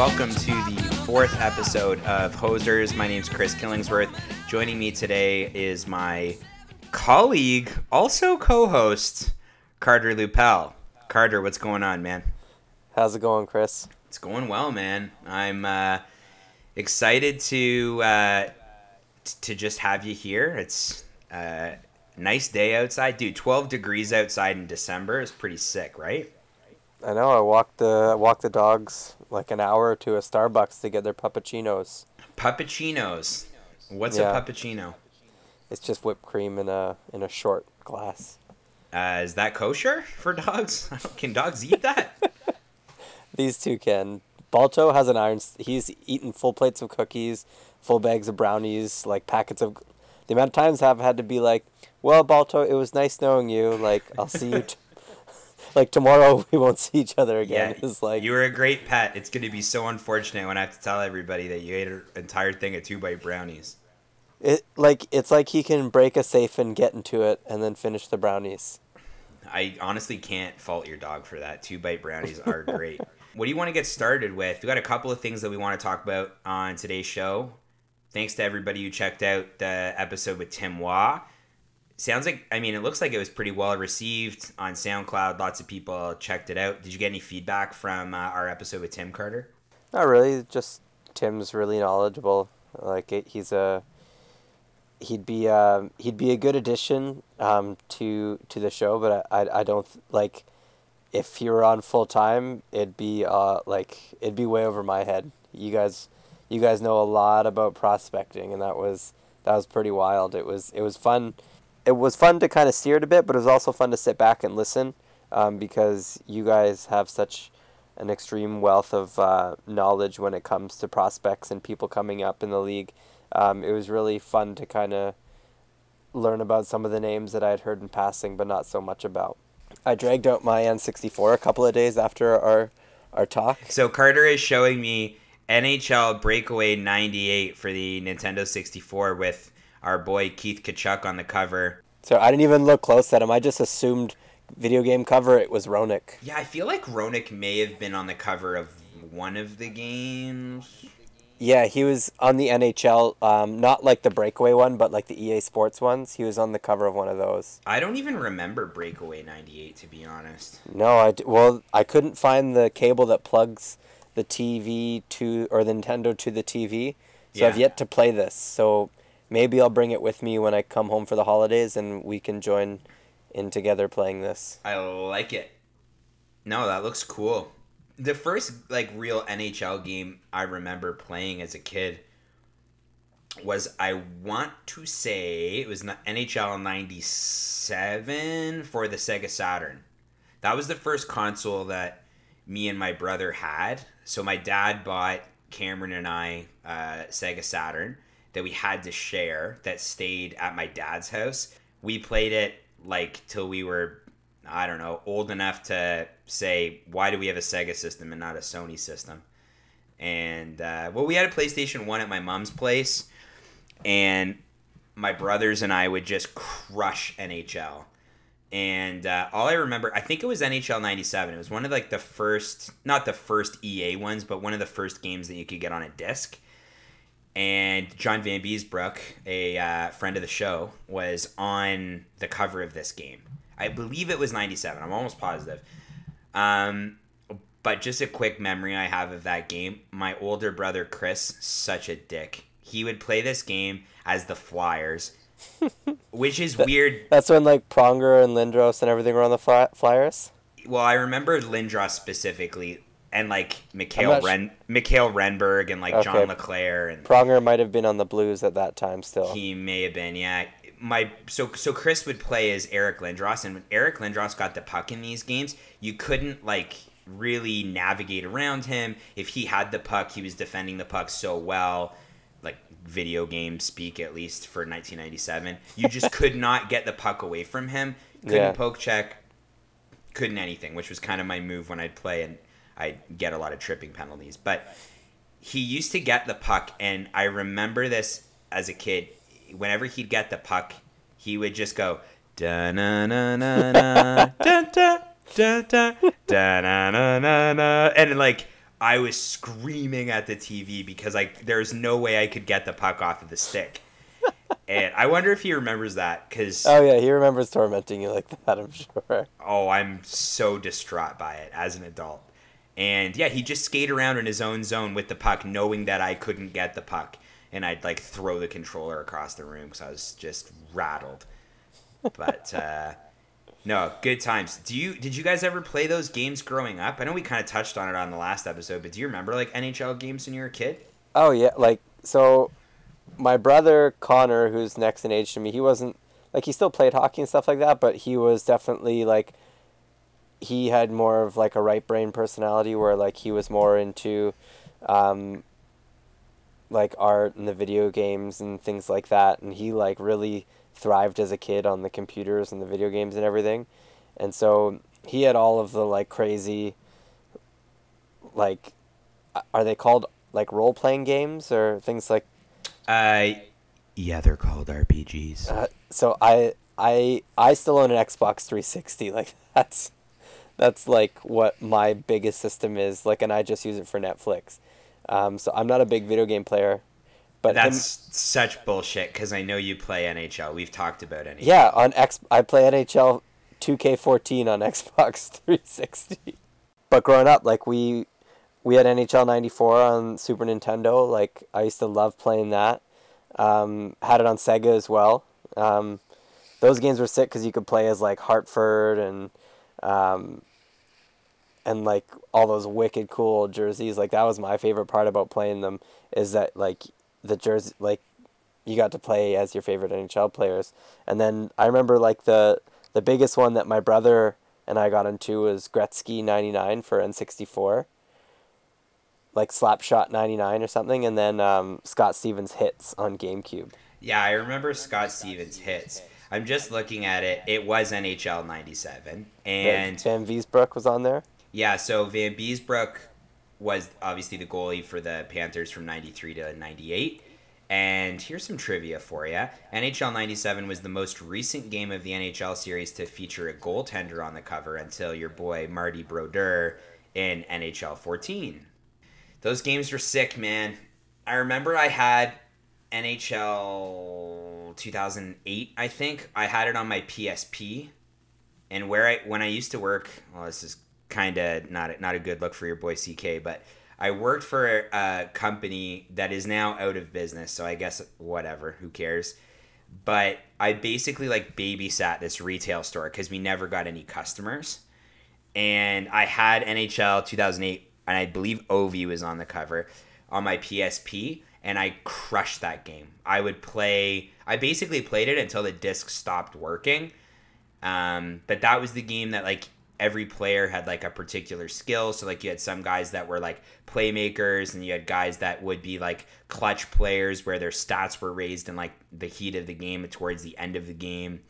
Welcome to the fourth episode of Hosers. My name's Chris Killingsworth. Joining me today is my colleague, also co-host, Carter Lupel. Carter, what's going on, man? How's it going, Chris? It's going well, man. I'm uh, excited to uh, t- to just have you here. It's a nice day outside, dude. Twelve degrees outside in December is pretty sick, right? I know. I walked the I walked the dogs like an hour to a Starbucks to get their puppuccinos. Puppuccinos. What's Yeah. a puppuccino? It's just whipped cream in a in a short glass. Uh, is that kosher for dogs? Can dogs eat that? These two can. Balto has an iron. He's eaten full plates of cookies, full bags of brownies, like packets of. The amount of times I've had to be like, "Well, Balto, it was nice knowing you. Like, I'll see you." T- like tomorrow, we won't see each other again. It's like you were a great pet. It's going to be so unfortunate when I have to tell everybody that you ate an entire thing of two bite brownies. it. Like it's like he can break a safe and get into it, and then finish the brownies. I honestly can't fault your dog for that. Two bite brownies are great. what do you want to get started with? We got a couple of things that we want to talk about on today's show. Thanks to everybody who checked out the episode with Tim Wah. Sounds like, I mean, it looks like it was pretty well received on SoundCloud. Lots of people checked it out. Did you get any feedback from uh, our episode with Tim Carter? Not really. Just Tim's really knowledgeable. Like it, he's a he'd be um he'd be a good addition um to to the show, but I I, I don't like if he were on full time, it'd be uh like it'd be way over my head. You guys you guys know a lot about prospecting, and that was that was pretty wild. It was it was fun. It was fun to kind of steer it a bit, but it was also fun to sit back and listen um, because you guys have such an extreme wealth of uh, knowledge when it comes to prospects and people coming up in the league. Um, it was really fun to kind of learn about some of the names that I had heard in passing, but not so much about. I dragged out my N64 a couple of days after our our talk. So Carter is showing me NHL Breakaway 98 for the Nintendo 64 with our boy Keith Tkachuk on the cover. So I didn't even look close at him. I just assumed video game cover it was Roenick. Yeah, I feel like Roenick may have been on the cover of one of the games. Yeah, he was on the NHL, um, not like the breakaway one, but like the EA Sports ones. He was on the cover of one of those. I don't even remember Breakaway 98 to be honest. No, I well, I couldn't find the cable that plugs the TV to or the Nintendo to the TV, so I've yet to play this. So maybe I'll bring it with me when I come home for the holidays, and we can join in together playing this. I like it. No, that looks cool. The first like real NHL game I remember playing as a kid was I want to say it was NHL 97 for the Sega Saturn. That was the first console that me and my brother had. So my dad bought Cameron and I uh, Sega Saturn that we had to share that stayed at my dad's house. We played it like till we were I don't know, old enough to say why do we have a Sega system and not a Sony system? And uh, well, we had a PlayStation One at my mom's place, and my brothers and I would just crush NHL. And uh, all I remember, I think it was NHL '97. It was one of like the first, not the first EA ones, but one of the first games that you could get on a disc. And John Vanbiesbrouck, a uh, friend of the show, was on the cover of this game. I believe it was '97. I'm almost positive. Um, but just a quick memory I have of that game. My older brother Chris, such a dick. He would play this game as the Flyers, which is weird. That's when like Pronger and Lindros and everything were on the fly- Flyers. Well, I remember Lindros specifically, and like Mikhail sh- Ren, Mikhail Renberg, and like John LeClair, and Pronger might have been on the Blues at that time still. he may have been. Yeah, my so so Chris would play as Eric Lindros, and when Eric Lindros got the puck in these games, you couldn't like really navigate around him. If he had the puck, he was defending the puck so well, like video game speak at least for 1997. You just could not get the puck away from him. Couldn't Yeah. poke check, couldn't anything, which was kind of my move when I'd play and I'd get a lot of tripping penalties. But he used to get the puck, and I remember this as a kid. Whenever he'd get the puck, he would just go da na na na na da da da da da na na na na, and like I was screaming at the TV because like there's no way I could get the puck off of the stick. And I wonder if he remembers that because Oh yeah, he remembers tormenting you like that. I'm sure. oh, I'm so distraught by it as an adult. And yeah, he just skate around in his own zone with the puck, knowing that I couldn't get the puck, and I'd like throw the controller across the room because I was just rattled. But uh, no, good times. Do you did you guys ever play those games growing up? I know we kind of touched on it on the last episode, but do you remember like NHL games when you were a kid? Oh yeah, like so, my brother Connor, who's next in age to me, he wasn't like he still played hockey and stuff like that, but he was definitely like he had more of like a right brain personality where like he was more into um like art and the video games and things like that and he like really thrived as a kid on the computers and the video games and everything and so he had all of the like crazy like are they called like role playing games or things like Uh, yeah, they're called RPGs. uh, so I I I still own an Xbox 360 like that's that's like what my biggest system is like and I just use it for Netflix. Um, so I'm not a big video game player, but him- That's such bullshit because I know you play NHL. We've talked about NHL. yeah, on X I play NHL 2K14 on Xbox 360. But growing up, like we we had NHL 94 on Super Nintendo. Like I used to love playing that. Um, had it on Sega as well. Um, those games were sick because you could play as like Hartford and um, and like all those wicked cool jerseys. Like that was my favorite part about playing them is that like the jersey like you got to play as your favorite NHL players. And then I remember like the the biggest one that my brother and I got into was Gretzky 99 for N64. Like Slapshot 99 or something and then um, Scott Stevens hits on GameCube. Yeah, I remember Scott Stevens hits. I'm just looking at it. It was NHL 97. And Vanbiesbrouck was on there. Yeah, so Vanbiesbrouck was obviously the goalie for the Panthers from 93 to 98. And here's some trivia for you. NHL 97 was the most recent game of the NHL series to feature a goaltender on the cover until your boy Marty Brodeur in NHL 14. Those games were sick, man. I remember I had NHL 2008, I think. I had it on my PSP. And where I when I used to work, well, this is kind of not not a good look for your boy CK, but I worked for a company that is now out of business, so I guess whatever, who cares? But I basically like babysat this retail store because we never got any customers, and I had NHL 2008, and I believe Ovi was on the cover on my PSP, and I crushed that game. I would play. I basically played it until the disc stopped working. Um, but that was the game that like every player had like a particular skill. So like you had some guys that were like playmakers, and you had guys that would be like clutch players where their stats were raised in like the heat of the game towards the end of the game.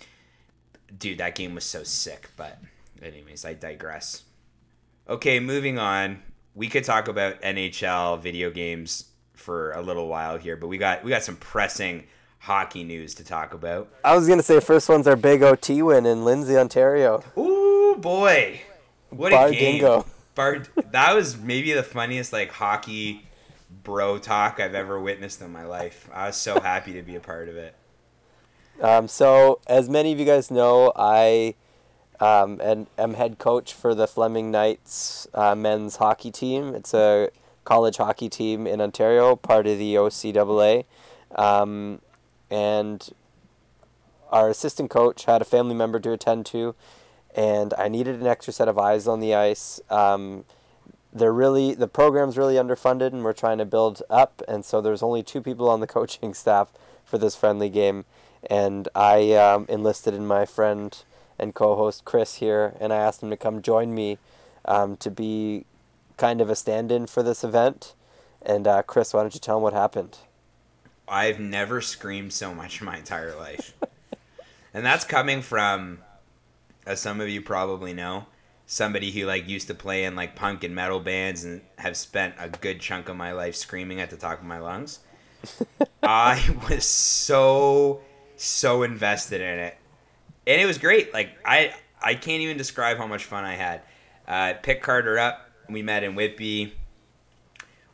Dude, that game was so sick. But anyways, I digress. Okay, moving on. We could talk about NHL video games for a little while here, but we got we got some pressing hockey news to talk about. I was gonna say first one's our big OT win in Lindsay, Ontario. Ooh boy, what a game! dingo. Bar, that was maybe the funniest like hockey bro talk I've ever witnessed in my life. I was so happy to be a part of it. Um, so, as many of you guys know, I um, and am head coach for the Fleming Knights uh, men's hockey team. It's a college hockey team in Ontario, part of the OCAA. Um, and our assistant coach had a family member to attend to, and I needed an extra set of eyes on the ice. Um, they're really the program's really underfunded, and we're trying to build up. And so there's only two people on the coaching staff for this friendly game, and I um, enlisted in my friend and co-host Chris here, and I asked him to come join me um, to be kind of a stand-in for this event. And uh, Chris, why don't you tell him what happened? I've never screamed so much in my entire life. and that's coming from, as some of you probably know, somebody who like used to play in like punk and metal bands and have spent a good chunk of my life screaming at the top of my lungs. I was so so invested in it, and it was great. Like I I can't even describe how much fun I had. Uh, picked Carter up. We met in Whitby.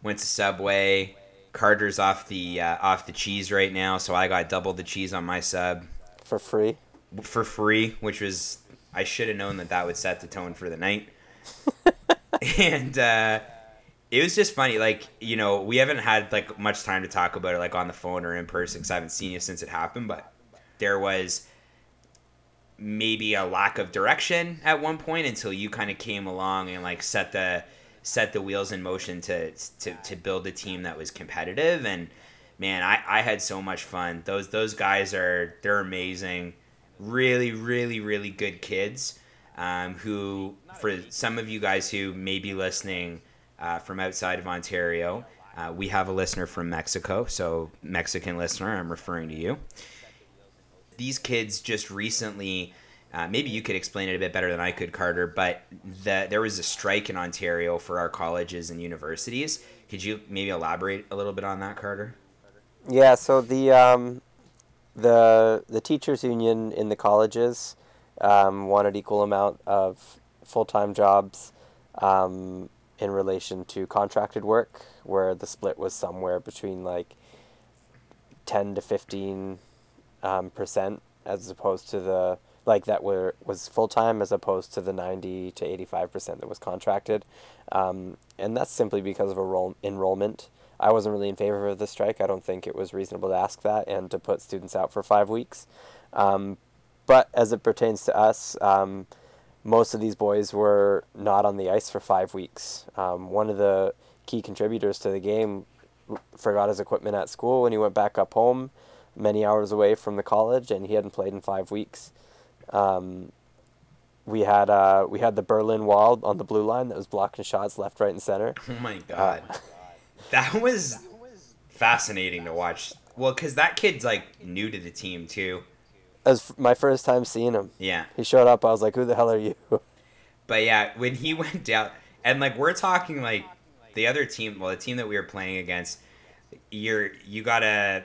Went to Subway. Carter's off the uh, off the cheese right now, so I got double the cheese on my sub For free? for free, which was I should have known that that would set the tone for the night. and uh, it was just funny, like you know, we haven't had like much time to talk about it, like on the phone or in person, because I haven't seen you since it happened. But there was maybe a lack of direction at one point until you kind of came along and like set the set the wheels in motion to to, to build a team that was competitive and man I, I had so much fun those those guys are they're amazing really really really good kids um, who for some of you guys who may be listening uh, from outside of ontario uh, we have a listener from mexico so mexican listener i'm referring to you these kids just recently uh, maybe you could explain it a bit better than I could, Carter. But the, there was a strike in Ontario for our colleges and universities. Could you maybe elaborate a little bit on that, Carter? Yeah. So the um, the the teachers union in the colleges um, wanted equal amount of full time jobs um, in relation to contracted work, where the split was somewhere between like ten to fifteen um, percent, as opposed to the like that were was full time as opposed to the 90 to 85 percent that was contracted. Um, and that's simply because of enroll- enrollment i wasn't really in favor of the strike. I don't think it was reasonable to ask that and to put students out for five weeks. Um, but as it pertains to us um, most of these boys were not on the ice for five weeks. Um, one of the key contributors to the game forgot his equipment at school when he went back up home many hours away from the college and he hadn't played in five weeks. Um, we had uh, we had the Berlin Wall on the blue line that was blocking shots left, right, and center. Oh my god, uh, that was fascinating to watch. Well, because that kid's like new to the team too. It was my first time seeing him. Yeah, he showed up. I was like, "Who the hell are you?" But yeah, when he went down, and like we're talking like the other team, well, the team that we were playing against, you're you gotta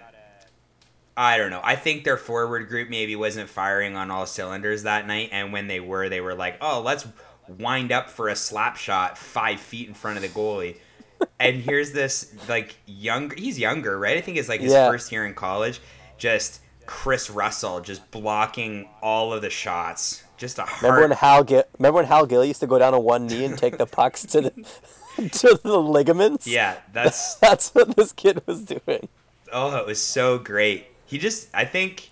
I don't know. I think their forward group maybe wasn't firing on all cylinders that night, and when they were, they were like, "Oh, let's wind up for a slap shot five feet in front of the goalie." And here's this like younger. He's younger, right? I think it's like his yeah. first year in college. Just Chris Russell just blocking all of the shots. Just a heart. Remember when Hal Gill? Remember when Hal Gill used to go down on one knee and take the pucks to the to the ligaments? Yeah, that's that's what this kid was doing. Oh, it was so great he just I think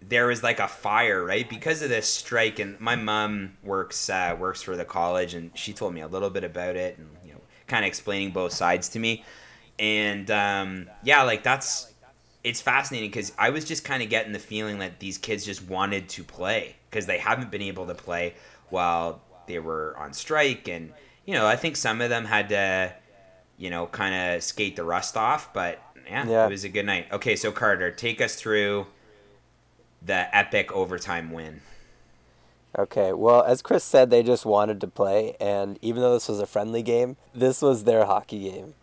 there was like a fire right because of this strike and my mom works uh, works for the college and she told me a little bit about it and you know kind of explaining both sides to me and um, yeah like that's it's fascinating because I was just kind of getting the feeling that these kids just wanted to play because they haven't been able to play while they were on strike and you know I think some of them had to you know kind of skate the rust off but yeah, yeah, it was a good night. Okay, so Carter, take us through the epic overtime win. Okay, well, as Chris said, they just wanted to play, and even though this was a friendly game, this was their hockey game.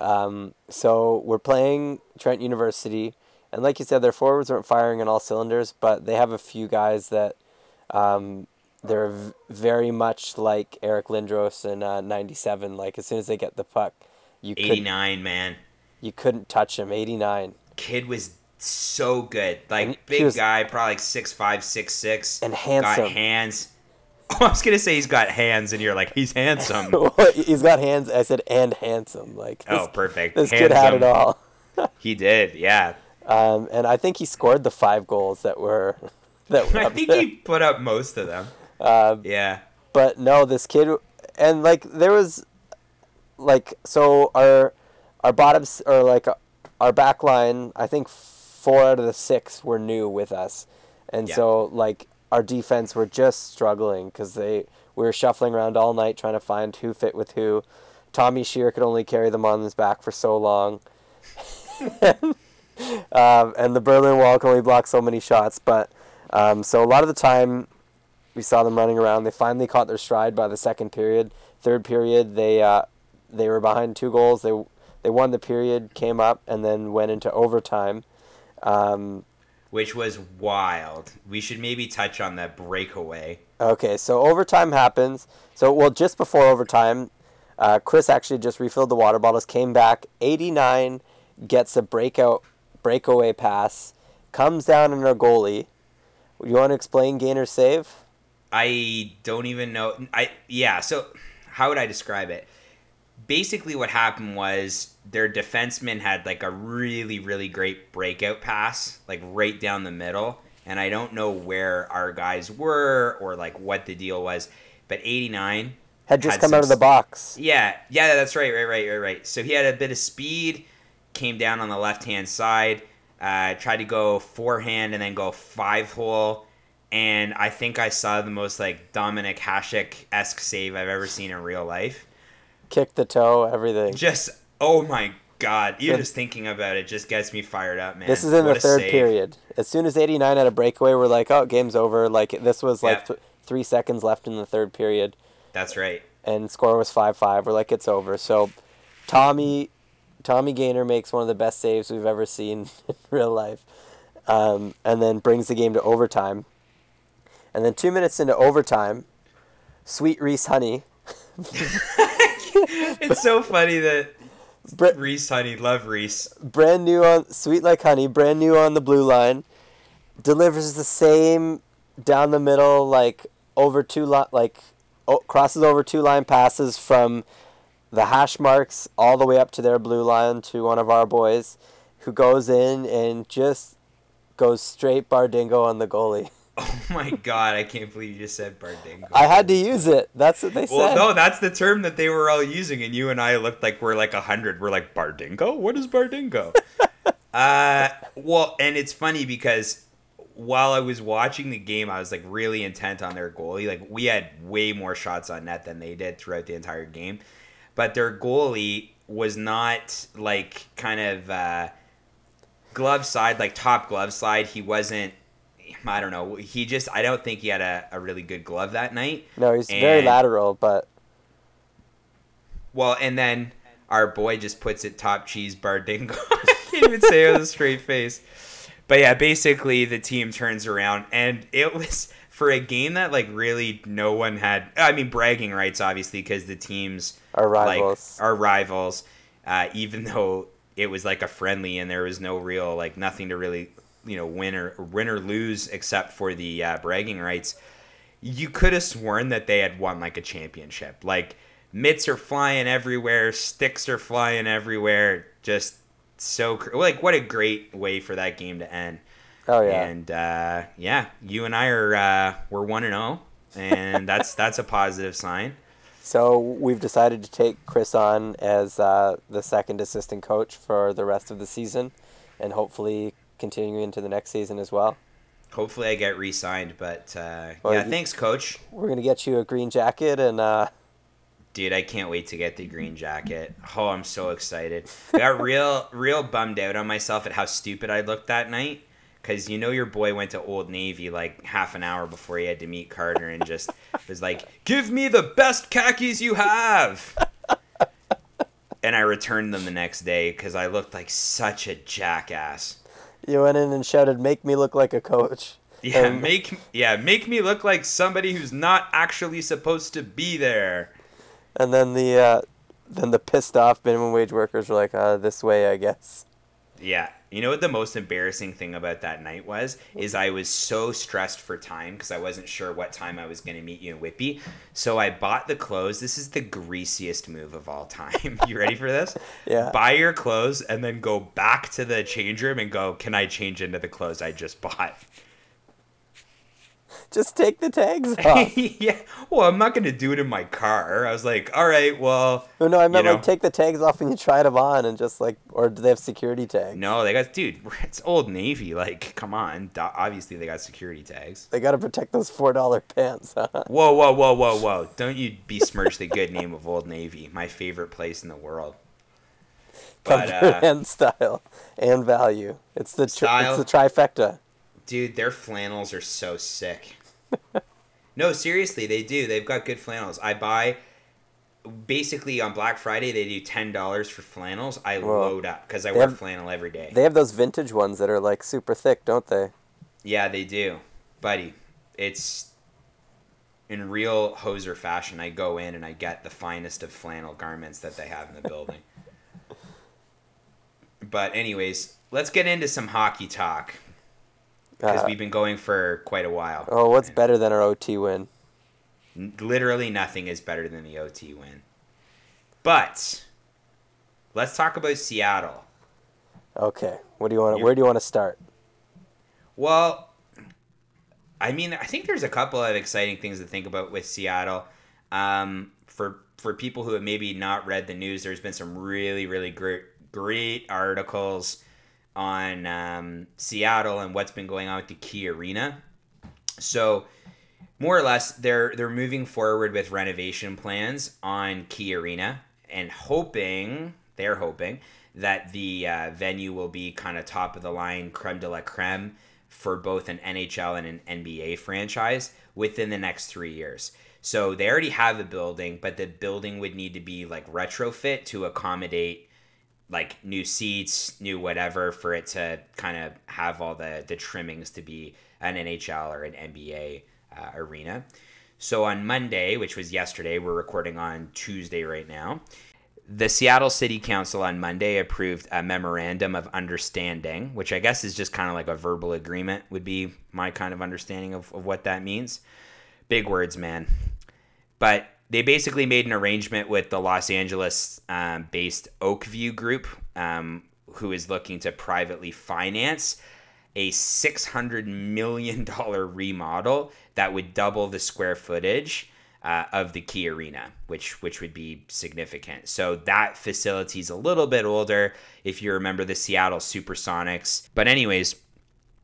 Um, so we're playing Trent University, and like you said, their forwards weren't firing on all cylinders, but they have a few guys that um, they're v- very much like Eric Lindros in uh, '97. Like as soon as they get the puck, you 89 man you couldn't touch him. 89. Kid was so good. Like, and big was, guy, probably like six five, six six. And handsome. Got hands. Oh, I was going to say he's got hands, and you're like, he's handsome. he's got hands. I said, and handsome. Like, this, oh, perfect. This handsome. kid had it all. he did, yeah. Um, and I think he scored the five goals that were. That were I think there. he put up most of them. Um, yeah. But no, this kid, and like, there was, like, so our our bottoms or like our back line, I think four out of the six were new with us, and Yeah. so like our defense were just struggling because they we were shuffling around all night trying to find who fit with who. Tommy Shear could only carry them on his back for so long. um, and the Berlin Wall can only block so many shots. But um, so a lot of the time, we saw them running around. They finally caught their stride by the second period. Third period, they uh, they were behind two goals. They they won the period, came up, and then went into overtime. Um, which was wild. We should maybe touch on that breakaway. Okay, so overtime happens. So, well, just before overtime, uh, Chris actually just refilled the water bottles, came back, 89, gets a breakout, breakaway pass, comes down on our goalie. You want to explain gain or save? I don't even know. I yeah. So how would I describe it? Basically, what happened was their defenseman had like a really really great breakout pass, like right down the middle, and I don't know where our guys were or like what the deal was, but 89 Had just Had come out of the box. Yeah, yeah, that's right, right, right, right, right. So he had a bit of speed, came down on the left hand side, uh, tried to go forehand and then go five hole, and I think I saw the most like Dominik Hasek esque save I've ever seen in real life. kick the toe, everything. Just oh my god, even So- just thinking about it just gets me fired up, man. This is in What the third save. period. As soon as 89 had a breakaway, we're like, oh, game's over. Like, this was like Yeah. th- three seconds left in the third period. That's right. and score was five five. We're like it's over. So Tommy Tommy Gaynor makes one of the best saves we've ever seen in real life, um, and then brings the game to overtime. And then two minutes into overtime, Sweet Reese Honey, it's so funny that Br- Reese, honey, love Reese. brand new on Sweet like Honey, brand new on the blue line, delivers the same down the middle like over two li- like oh, crosses over two line passes from the hash marks all the way up to their blue line to one of our boys who goes in and just goes straight Bardingo on the goalie. Oh my god, I can't believe you just said Bardingo. I had to use it. That's what they Well, said. Well, no, that's the term that they were all using, and you and I looked like we're like a hundred. We're like Bardingo. What is Bardingo? uh, well, and it's funny because while I was watching the game, I was like really intent on their goalie. Like we had way more shots on net than they did throughout the entire game, but their goalie was not like kind of uh, glove side, like top glove side. He wasn't. I don't know. He just. I don't think he had a, a really good glove that night. no, he's very lateral, but Well, and then our boy just puts it top cheese Bardingo. I can't even say it with a straight face. But yeah, basically the team turns around and it was for a game that like really no one had I mean bragging rights obviously because the teams our rivals. like are rivals uh, even though it was like a friendly and there was no real like nothing to really you know win or win or lose except for the uh, bragging rights you could have sworn that they had won like a championship. Like mitts are flying everywhere sticks are flying everywhere just so like what a great way for that game to end. Oh yeah. and uh, yeah you and i are uh, we're 1 and 0 and that's that's a positive sign. So we've decided to take Chris on as uh, the second assistant coach for the rest of the season, and hopefully continue into the next season as well. Hopefully, I get re-signed. But uh, Well, yeah, you- thanks, coach. We're gonna get you a green jacket and uh, Dude, I can't wait to get the green jacket. Oh, I'm so excited. I got real, real bummed out on myself at how stupid I looked that night. Cause you know your boy went to Old Navy like half an hour before he had to meet Carter and just was like, "Give me the best khakis you have." and I returned them the next day because I looked like such a jackass. You went in and shouted, "Make me look like a coach." Yeah, Um, make yeah, make me look like somebody who's not actually supposed to be there. And then the uh, then the pissed off minimum wage workers were like, uh, "This way, I guess." Yeah. You know what the most embarrassing thing about that night was? Is I was so stressed for time because I wasn't sure what time I was going to meet you in Whitby. So I bought the clothes. This is the greasiest move of all time. you ready for this? Yeah. Buy your clothes and then go back to the change room and go, "Can I change into the clothes I just bought?" Just take the tags off. yeah. Well, I'm not gonna do it in my car. I was like, all right, well. No, no, I meant you like take the tags off when you try them on and just like, or do they have security tags? No, they got dude. It's Old Navy. Like, come on. Obviously, they got security tags. They got to protect those four dollar pants. Huh? Whoa, whoa, whoa, whoa, whoa! Don't you besmirch the good name of Old Navy, my favorite place in the world. But Comfort uh, and style and value. It's the tri- it's the trifecta. dude, their flannels are so sick. No, seriously, they do. They've got good flannels. I buy. Basically, on Black Friday, they do ten dollars for flannels. I Whoa. load up because I They wear have- flannel every day. They have those vintage ones that are like super thick, don't they? Yeah, they do. Buddy, it's in real hoser fashion. I go in and I get the finest of flannel garments that they have in the building. but anyways, let's get into some hockey talk because Uh, we've been going for quite a while. oh, what's And better than our OT win? Literally nothing is better than the OT win. But let's talk about Seattle. Okay, what do you want? Where do you want to start? Well, I mean, I think there's a couple of exciting things to think about with Seattle. Um, for for people who have maybe not read the news, there's been some really really great great articles on um, Seattle and what's been going on with the Key Arena. So, more or less, they're they're moving forward with renovation plans on Key Arena and hoping they're hoping that the uh, venue will be kind of top of the line, creme de la creme for both an NHL and an NBA franchise within the next three years. So they already have a building, but the building would need to be like retrofit to accommodate like new seats, new whatever for it to kind of have all the the trimmings to be an NHL or an NBA uh, arena. So on Monday, which was yesterday, we're recording on Tuesday right now. The Seattle City Council on Monday approved a memorandum of understanding, which I guess is just kind of like a verbal agreement, would be my kind of understanding of, of what that means. Big words, man. But they basically made an arrangement with the Los Angeles um, based Oakview Group, um, who is looking to privately finance a $600 million remodel that would double the square footage uh, of the Key Arena, which which would be significant. So that facility is a little bit older, if you remember the Seattle Supersonics. But anyways,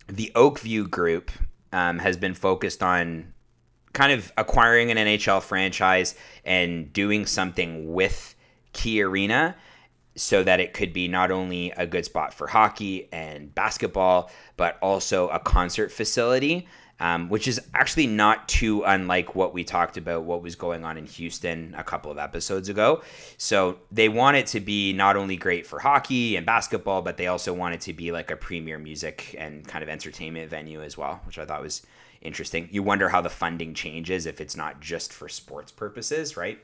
the Oakview Group um, has been focused on kind of acquiring an NHL franchise and doing something with Key Arena so that it could be not only a good spot for hockey and basketball, but also a concert facility, um, which is actually not too unlike what we talked about, what was going on in Houston a couple of episodes ago. So they want it to be not only great for hockey and basketball, but they also want it to be like a premier music and kind of entertainment venue as well, which I thought was interesting. You wonder how the funding changes if it's not just for sports purposes, right?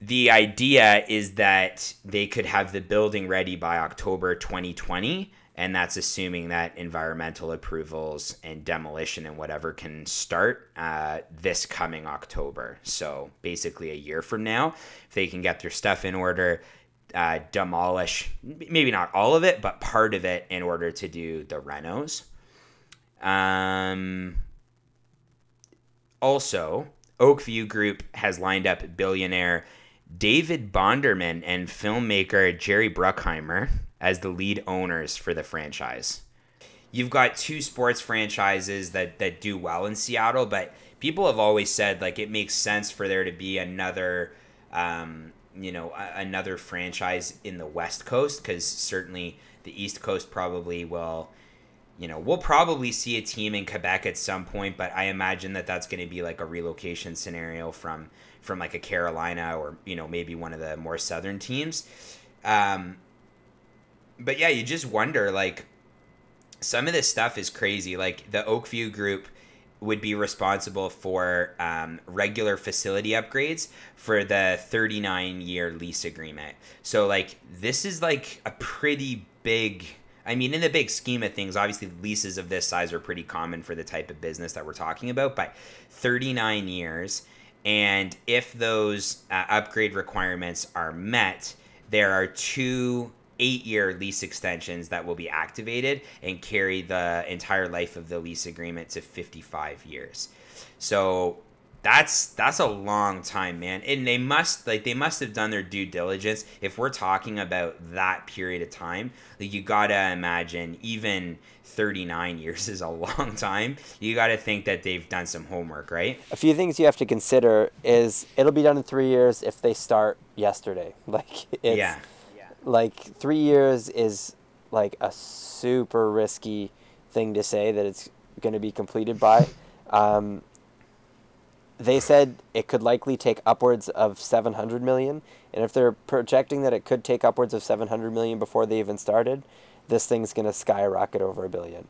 the idea is that they could have the building ready by October 2020 and that's assuming that environmental approvals and demolition and whatever can start uh, this coming October. So basically, a year from now, if they can get their stuff in order, uh, demolish maybe not all of it, but part of it in order to do the renos. Um, also, Oakview Group has lined up billionaire David Bonderman and filmmaker Jerry Bruckheimer as the lead owners for the franchise. You've got two sports franchises that, that do well in Seattle, but people have always said like it makes sense for there to be another, um, you know, another franchise in the West Coast because certainly the East Coast probably will you know, we'll probably see a team in Quebec at some point, but I imagine that that's going to be like a relocation scenario from from like a Carolina or you know maybe one of the more southern teams. Um, but yeah, you just wonder like some of this stuff is crazy. Like the Oakview Group would be responsible for um, regular facility upgrades for the 39 year lease agreement. So like this is like a pretty big I mean, in the big scheme of things, obviously leases of this size are pretty common for the type of business that we're talking about, but 39 years. And if those uh, upgrade requirements are met, there are two eight year lease extensions that will be activated and carry the entire life of the lease agreement to 55 years. So that's that's a long time man. And they must like they must have done their due diligence. If we're talking about that period of time like you gotta imagine even 39 years is a long time. You gotta think that they've done some homework right? A few things you have to consider is it'll be done in three years if they start yesterday. Like it's yeah. like three years is like a super risky thing to say that it's going to be completed by. Um, they said it could likely take upwards of 700 million and if they're projecting that it could take upwards of 700 million before they even started this thing's going to skyrocket over a billion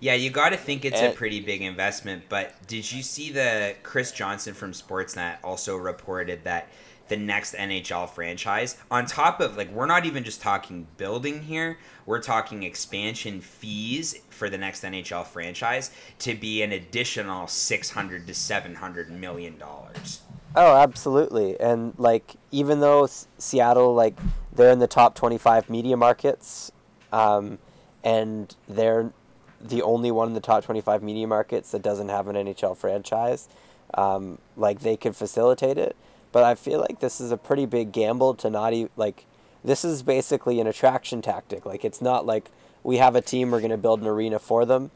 Yeah, you got to think it's a eh. pretty big investment. But did you see the Chris Johnston from Sportsnet also reported that the next NHL franchise, on top of like, we're not even just talking building here, we're talking expansion fees for the next NHL franchise to be an additional 600 to 700 million dollars. oh absolutely and like even though S- seattle like they're in the top 25 media markets um, and they're the only one in the top 25 media markets that doesn't have an nhl franchise um, like they could facilitate it but i feel like this is a pretty big gamble to not even like this is basically an attraction tactic. Like it's not like we have a team we're going to build an arena for them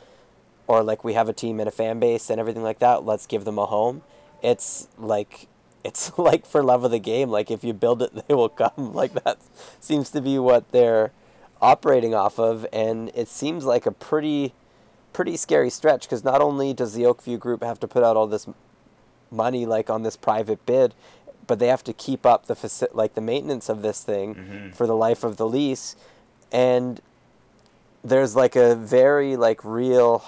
or like we have a team and a fan base and everything like that let's give them a home. It's like it's like for love of the game like if you build it they will come. Like that seems to be what they're operating off of and it seems like a pretty pretty scary stretch because not only does the oakview group have to put out all this money like on this private bid but they have to keep up the faci- like the maintenance of this thing Mhm. for the life of the lease and there's like a very like real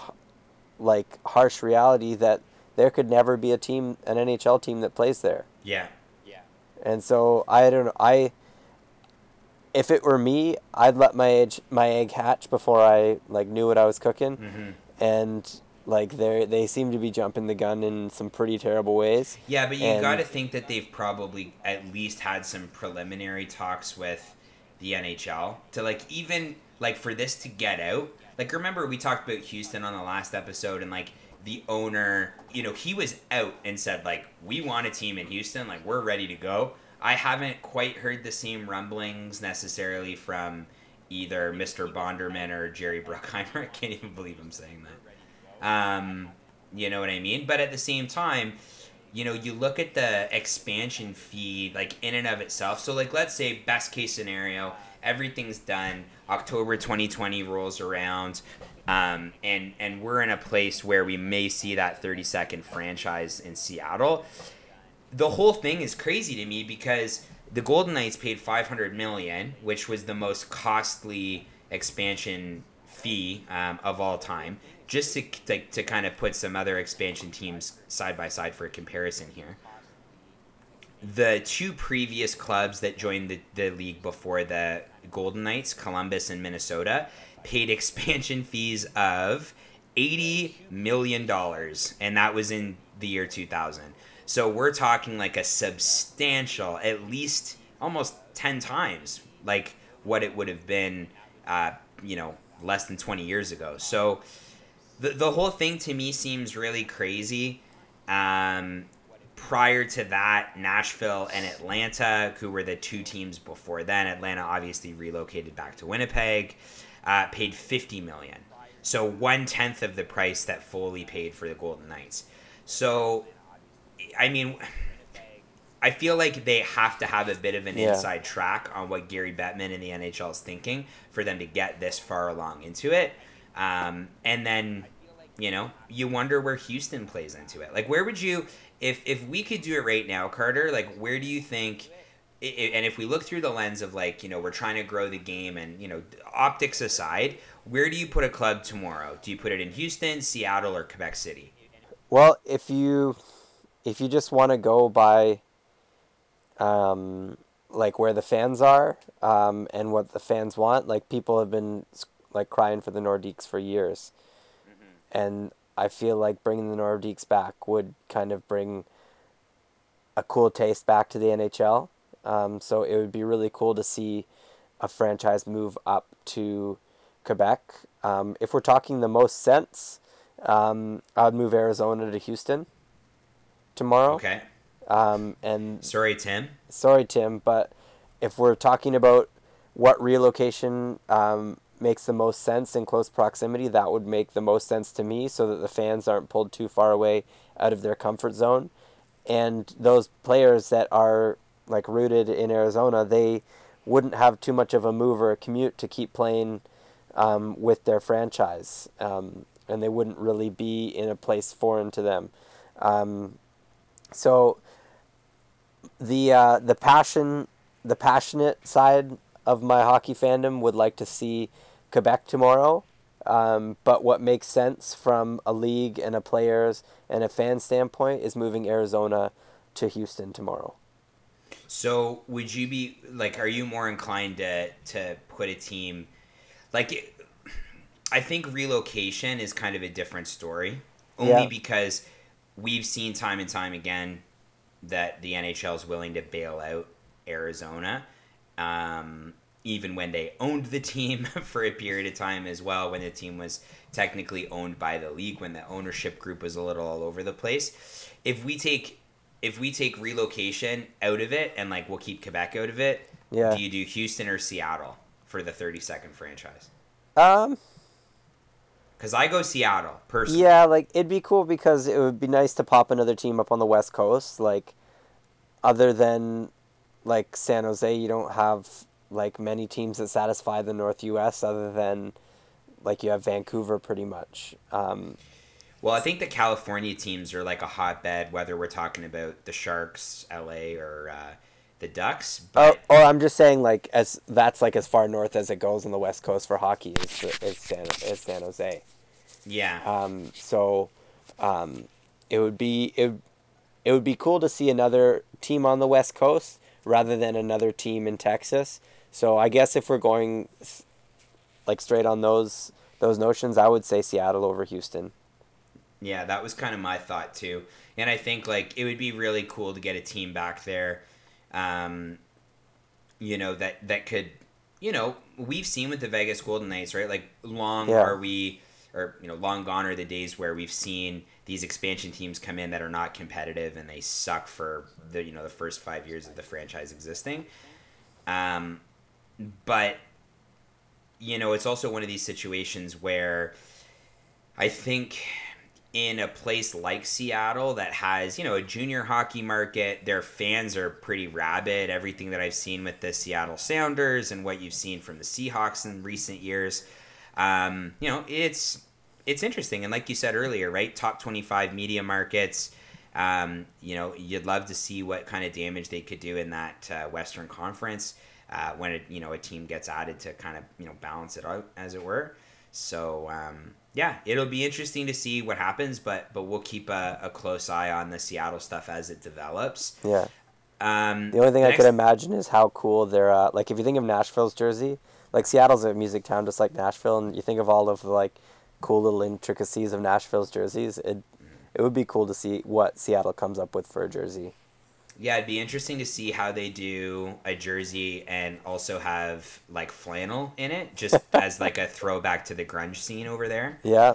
like harsh reality that there could never be a team an NHL team that plays there. Yeah. Yeah. And so I don't know I if it were me, I'd let my egg my egg hatch before I like knew what I was cooking. hmm And like they they seem to be jumping the gun in some pretty terrible ways. Yeah, but you And- got to think that they've probably at least had some preliminary talks with the NHL to like even like for this to get out. Like remember we talked about Houston on the last episode and like the owner, you know, he was out and said like we want a team in Houston, like we're ready to go. I haven't quite heard the same rumblings necessarily from either Mr. Bonderman or Jerry Bruckheimer. I can't even believe I'm saying that. Um, you know what I mean? But at the same time, you know, you look at the expansion fee, like in and of itself. So, like, let's say best case scenario, everything's done. October 2020 rolls around, um, and and we're in a place where we may see that 30 second franchise in Seattle. The whole thing is crazy to me because the Golden Knights paid 500 million, which was the most costly expansion fee um, of all time. Just to, to to kind of put some other expansion teams side by side for comparison here. The two previous clubs that joined the, the league before the Golden Knights, Columbus and Minnesota, paid expansion fees of $80 million, and that was in the year 2000. So we're talking like a substantial, at least almost 10 times like what it would have been, uh, you know, less than 20 years ago. So the, the whole thing to me seems really crazy. Um, prior to that, Nashville and Atlanta, who were the two teams before then, Atlanta obviously relocated back to Winnipeg, uh, paid 50 million. So one tenth of the price that Foley paid for the Golden Knights. So, I mean, I feel like they have to have a bit of an Yeah. inside track on what Gary Bettman and the NHL is thinking for them to get this far along into it. Um, and then, you know, you wonder where Houston plays into it. Like, where would you, if if we could do it right now, Carter? Like, where do you think? And if we look through the lens of like, you know, we're trying to grow the game, and you know, optics aside, where do you put a club tomorrow? Do you put it in Houston, Seattle, or Quebec City? Well, if you if you just want to go by um, like where the fans are um, and what the fans want, like people have been like crying for the Nordiques for years, and I feel like bringing the Nordiques back would kind of bring a cool taste back to the NHL. Um, so it would be really cool to see a franchise move up to Quebec. Um, if we're talking the most sense, um, I'd move Arizona to Houston tomorrow. Okay. Um, and Sorry, Tim. sorry, Tim, but if we're talking about what relocation um, makes the most sense in close proximity, that would make the most sense to me so that the fans aren't pulled too far away out of their comfort zone. And those players that are like rooted in Arizona, they wouldn't have too much of a move or a commute to keep playing um, with their franchise. Um, and they wouldn't really be in a place foreign to them. Um, so the uh, the passion the passionate side of my hockey fandom would like to see Quebec tomorrow. Um, but what makes sense from a league and a players and a fan standpoint is moving Arizona to Houston tomorrow. So, would you be like, are you more inclined to to put a team like? I think relocation is kind of a different story, only Yeah. because we've seen time and time again that the NHL is willing to bail out Arizona, um, even when they owned the team for a period of time as well, when the team was technically owned by the league, when the ownership group was a little all over the place. If we take if we take relocation out of it and like we'll keep Quebec out of it, Yeah. do you do Houston or Seattle for the 30 second franchise? Um, Because I go Seattle personally. yeah, like it'd be cool because it would be nice to pop another team up on the West Coast. Like, other than like San Jose, you don't have like many teams that satisfy the North U.S. Other than like you have Vancouver, pretty much. Um, Well, I think the California teams are like a hotbed, whether we're talking about the Sharks, LA, or uh, the Ducks. But oh, I'm just saying, like as that's like as far north as it goes on the West Coast for hockey is is San is San Jose. yeah, Um, so, um, it would be it, it would be cool to see another team on the West Coast rather than another team in Texas. So I guess if we're going like straight on those those notions, I would say Seattle over Houston. yeah, that was kind of my thought too. And I think like it would be really cool to get a team back there, um, you know that that could, you know, we've seen with the Vegas Golden Knights, right? Like long Yeah. are we, or you know, long gone are the days where we've seen these expansion teams come in that are not competitive and they suck for the you know the first five years of the franchise existing. Um, but you know, it's also one of these situations where I think in a place like Seattle that has, you know, a junior hockey market, their fans are pretty rabid. Everything that I've seen with the Seattle Sounders and what you've seen from the Seahawks in recent years, um, you know, it's it's interesting. And like you said earlier, right, top twenty five media markets. Um, you know, you'd love to see what kind of damage they could do in that uh, Western Conference uh, when it, you know a team gets added to kind of you know balance it out, as it were. So um, yeah, it'll be interesting to see what happens, but but we'll keep a, a close eye on the Seattle stuff as it develops. Yeah. Um, The only thing the I could imagine is how cool they're uh, like if you think of Nashville's jersey, like Seattle's a music town just like Nashville, and you think of all of the like cool little intricacies of Nashville's jerseys. It it would be cool to see what Seattle comes up with for a jersey. Yeah, it'd be interesting to see how they do a jersey and also have like flannel in it, just as like a throwback to the grunge scene over there. Yeah,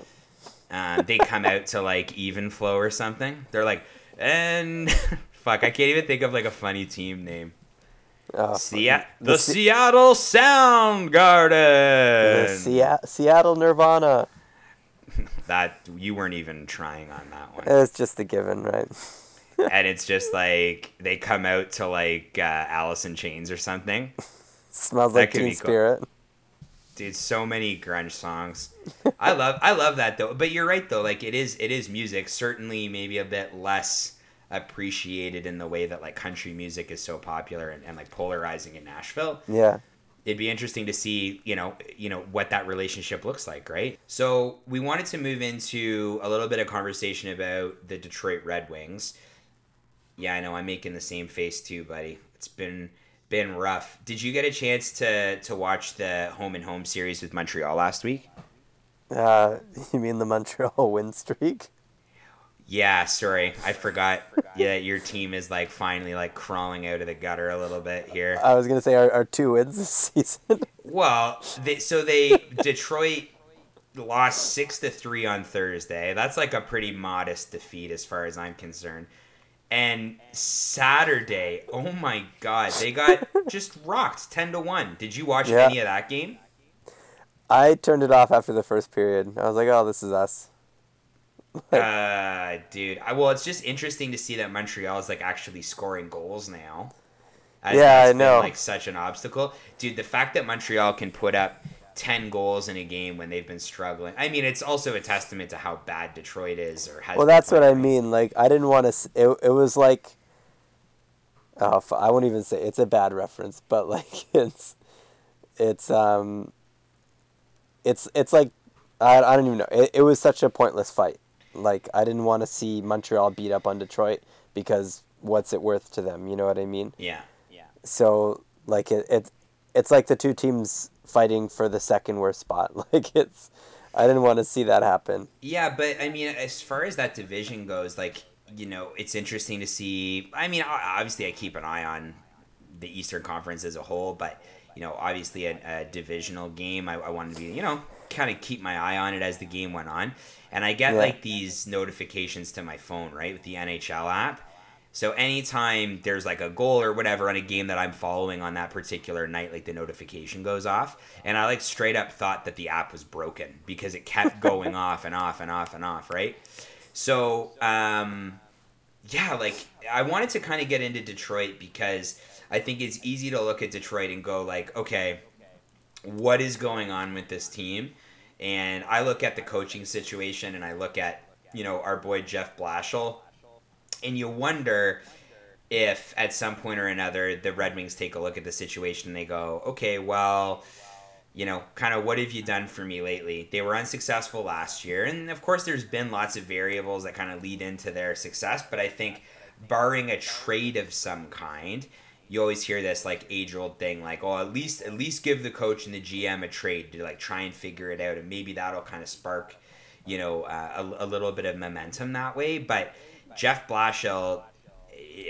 Um, they come out to like Even Flow or something. They're like, and fuck, I can't even think of like a funny team name. uh, Se- the, the Se- Seattle Sound Garden. the Sea- Seattle Nirvana. that you weren't even trying on that one. It's just a given, right? And it's just like they come out to like uh, Alice in Chains or something. Smells That like Teen cool. Spirit. Dude, so many grunge songs. I love I love that though. But you're right though, like it is it is music, certainly maybe a bit less appreciated in the way that like country music is so popular and, and like polarizing in Nashville. Yeah. It'd be interesting to see, you know, you know what that relationship looks like, right? So we wanted to move into a little bit of conversation about the Detroit Red Wings. Yeah, I know I'm making the same face too, buddy. It's been been rough. Did you get a chance to to watch the home and home series with Montreal last week? Uh, you mean the Montreal win streak? Yeah, sorry, I forgot. Yeah, your team is like finally like crawling out of the gutter a little bit here. I was gonna say our, our two wins this season. Well, they, so they Detroit lost six to three on Thursday. That's like a pretty modest defeat as far as I'm concerned. And Saturday, oh my god, they got just rocked ten to one. Did you watch Yeah. any of that game? I turned it off after the first period. I was like, oh, this is us. Uh, dude. I, well, it's just interesting to see that Montreal is like actually scoring goals now. As Yeah, I been, know. like such an obstacle, dude. The fact that Montreal can put up ten goals in a game when they've been struggling. I mean, it's also a testament to how bad Detroit is, or has. Well, that's what I mean. Like, I didn't want to. It, it was like. Oh, I won't even say it's a bad reference, but like it's, it's um. It's it's like, I, I don't even know. It, it was such a pointless fight. Like I didn't want to see Montreal beat up on Detroit because what's it worth to them? You know what I mean? Yeah, yeah. So like it, it it's like the two teams fighting for the second worst spot. Like it's, I didn't want to see that happen. Yeah, but I mean, as far as that division goes, like you know, it's interesting to see. I mean, obviously, I keep an eye on the Eastern Conference as a whole, but you know, obviously, a, a divisional game, I, I wanted to be, you know, kind of keep my eye on it as the game went on, and I get Yeah. like these notifications to my phone, right, with the NHL app. So anytime there's like a goal or whatever on a game that I'm following on that particular night, like the notification goes off, and I like straight up thought that the app was broken because it kept going off and off and off and off, right? So um, yeah, like I wanted to kind of get into Detroit because I think it's easy to look at Detroit and go like, okay, what is going on with this team? And I look at the coaching situation and I look at, you know, our boy Jeff Blashill, and you wonder if at some point or another the Red Wings take a look at the situation and they go, okay, well, you know, kind of what have you done for me lately? They were unsuccessful last year, and of course, there's been lots of variables that kind of lead into their success, but I think barring a trade of some kind, you always hear this like age old thing like oh at least at least give the coach and the gm a trade to like try and figure it out and maybe that'll kind of spark you know uh, a, a little bit of momentum that way but jeff blashill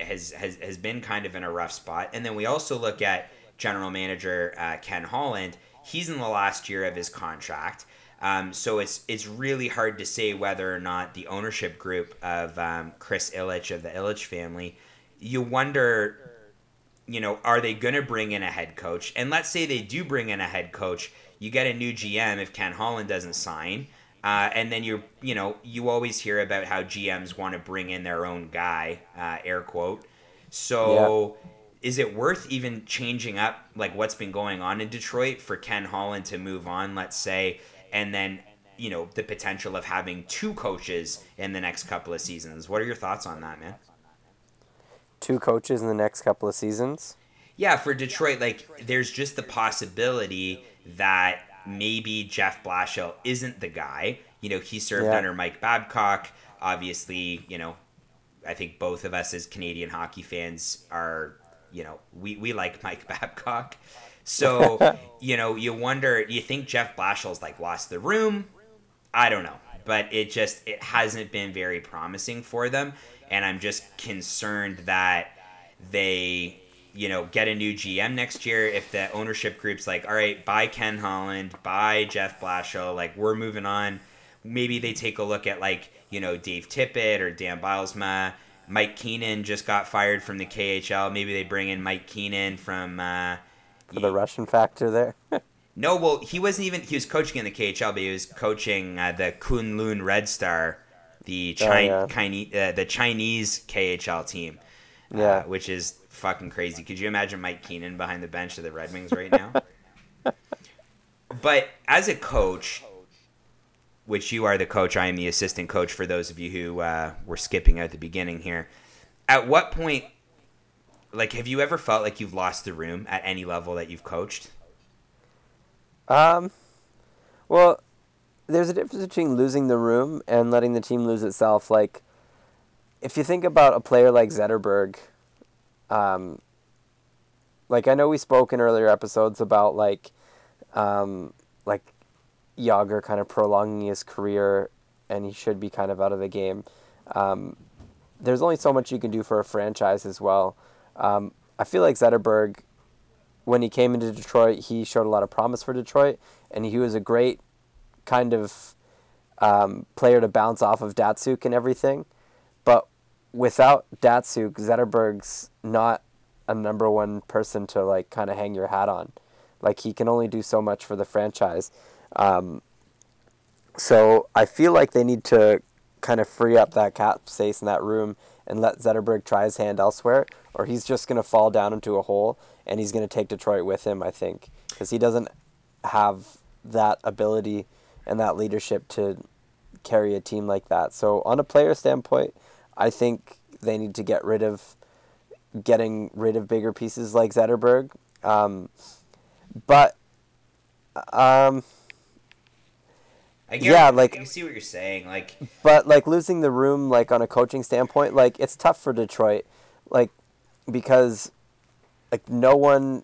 has, has has been kind of in a rough spot. And then we also look at general manager uh, ken holland. He's in the last year of his contract. Um, so it's it's really hard to say whether or not the ownership group of um, Chris Ilitch of the Ilitch family, you wonder, you know, are they going to bring in a head coach? And let's say they do bring in a head coach, you get a new GM if Ken Holland doesn't sign, uh, and then you're, you know, you always hear about how GMs want to bring in their own guy, uh, air quote. So. Is it worth even changing up like what's been going on in Detroit for Ken Holland to move on, let's say, and then you know the potential of having two coaches in the next couple of seasons. What are your thoughts on that, man? Two coaches in the next couple of seasons. Yeah, for Detroit, like there's just the possibility that maybe Jeff Blashill isn't the guy. You know, he served Yeah. under Mike Babcock. Obviously, you know, I think both of us as Canadian hockey fans are, you know, we, we like Mike Babcock. So, you know, you wonder, you think Jeff Blashill's like lost the room? I don't know. But it just it hasn't been very promising for them. And I'm just concerned that they, you know, get a new GM next year if the ownership group's like, all right, bye Ken Holland, bye Jeff Blashill, like we're moving on. Maybe they take a look at like, you know, Dave Tippett or Dan Bylsma. Mike Keenan just got fired from the KHL. Maybe they bring in Mike Keenan from uh For the Russian factor there. no, well, he wasn't even. He was coaching in the KHL, but he was coaching uh, the Kunlun Red Star, the Oh, yeah. uh, the Chinese KHL team. uh, Yeah. which is fucking crazy. Could you imagine Mike Keenan behind the bench of the Red Wings right now? but as a coach, which you are the coach, I am the assistant coach. For those of you who uh, were skipping at the beginning here, at what point, like, have you ever felt like you've lost the room at any level that you've coached? Um, well, there's a difference between losing the room and letting the team lose itself. Like, if you think about a player like Zetterberg, um, like I know we spoke in earlier episodes about like, um, like Jagr kind of prolonging his career, and he should be kind of out of the game. um, there's only so much you can do for a franchise as well. Um, I feel like Zetterberg, when he came into Detroit, he showed a lot of promise for Detroit, and he was a great kind of um, player to bounce off of Datsyuk and everything. But without Datsyuk, Zetterberg's not a number one person to like kind of hang your hat on. Like he can only do so much for the franchise. Um, so I feel like they need to kind of free up that cap space in that room and let Zetterberg try his hand elsewhere, or he's just going to fall down into a hole and he's going to take Detroit with him, I think, because he doesn't have that ability and that leadership to carry a team like that. So, on a player standpoint, I think they need to get rid of getting rid of bigger pieces like Zetterberg. Um, but um, I Yeah, like- I see what you're saying. Like, but like losing the room like on a coaching standpoint like it's tough for detroit like because like no one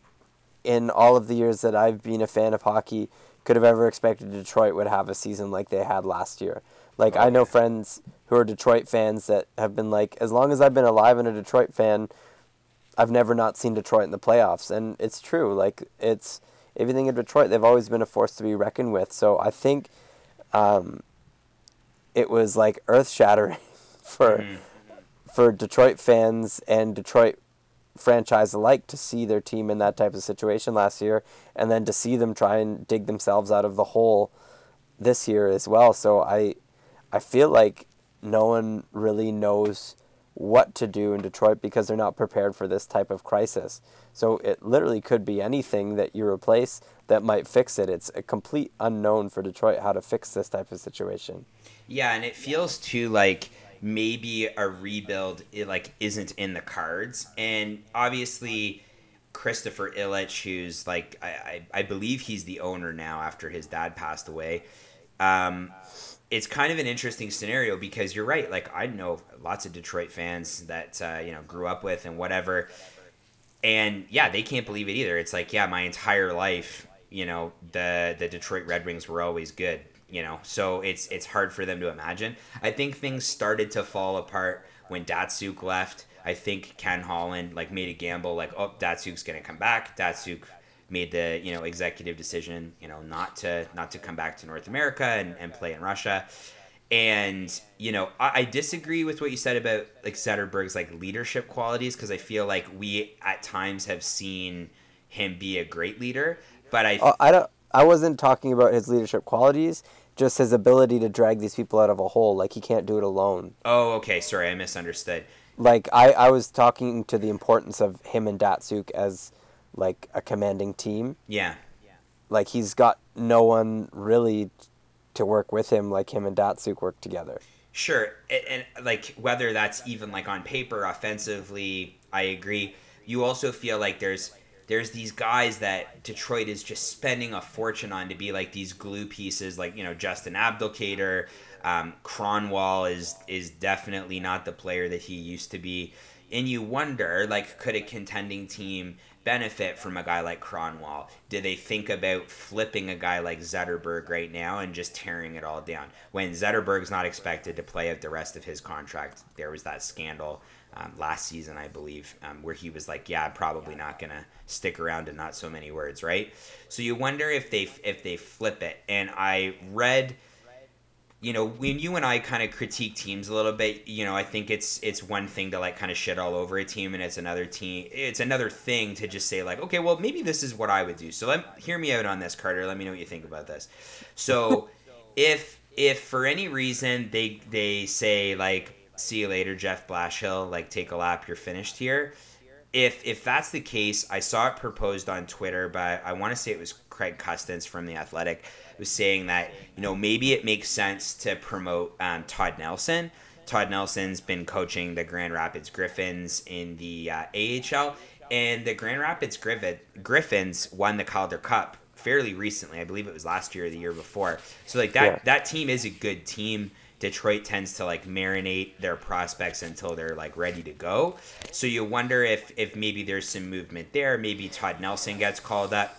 in all of the years that i've been a fan of hockey could have ever expected detroit would have a season like they had last year like i know friends who are detroit fans that have been like as long as i've been alive and a detroit fan i've never not seen detroit in the playoffs and it's true like it's everything in detroit they've always been a force to be reckoned with so i think um, it was like earth shattering for Mhm. for Detroit fans and Detroit franchise alike to see their team in that type of situation last year and then to see them try and dig themselves out of the hole this year as well. So I I feel like no one really knows what to do in Detroit because they're not prepared for this type of crisis. So it literally could be anything that you replace that might fix it. It's a complete unknown for Detroit how to fix this type of situation. yeah, and it feels too like maybe a rebuild it like isn't in the cards, and obviously. Christopher Ilitch, who's like I, I, I believe he's the owner now after his dad passed away. Um, it's kind of an interesting scenario because you're right. Like I know lots of Detroit fans that uh, you know grew up with and whatever, and yeah, they can't believe it either. It's like yeah, my entire life, you know, the the Detroit Red Wings were always good. You know, so it's it's hard for them to imagine. I think things started to fall apart when Datsyuk left. I think Ken Holland like made a gamble, like oh Datsyuk's gonna come back. Datsyuk made the you know executive decision, you know, not to not to come back to North America and, and play in Russia. And you know, I, I disagree with what you said about like Zetterberg's like leadership qualities because I feel like we at times have seen him be a great leader, but I Oh, I don't. I wasn't talking about his leadership qualities, just his ability to drag these people out of a hole. Like he can't do it alone. oh okay, sorry, I misunderstood. Like I, I was talking to the importance of him and Datsyuk as like a commanding team. Yeah, Like he's got no one really to work with him like him and Datsyuk work together. Sure, and, and like whether that's even like on paper, offensively, I agree. You also feel like there's there's these guys that Detroit is just spending a fortune on to be like these glue pieces, like you know Justin Abdelkader, um, Kronwall is is definitely not the player that he used to be, and you wonder like could a contending team benefit from a guy like Kronwall? Do they think about flipping a guy like Zetterberg right now and just tearing it all down? When Zetterberg's not expected to play out the rest of his contract, there was that scandal um, last season, I believe, um, where he was like, "Yeah, probably not gonna stick around," in not so many words, right? So you wonder if they if they flip it. And I read you know when you and I kind of critique teams a little bit, you know, I think it's it's one thing to like kind of shit all over a team, and it's another team, it's another thing to just say like, okay, well maybe this is what I would do. So let hear me out on this, Carter. Let me know what you think about this. So if if for any reason they they say like, see you later, Jeff Blashill, like take a lap, you're finished here. If if that's the case, I saw it proposed on Twitter, but I want to say it was Craig Custance from the Athletic was saying that you know maybe it makes sense to promote um, Todd Nelson. Todd Nelson's been coaching the Grand Rapids Griffins in the uh, AHL, and the Grand Rapids Griffins won the Calder Cup fairly recently. I believe it was last year or the year before. So like that Yeah. that team is a good team. Detroit tends to like marinate their prospects until they're like ready to go. So you wonder if if maybe there's some movement there. Maybe Todd Nelson gets called up.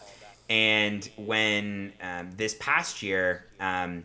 And when um, this past year, um,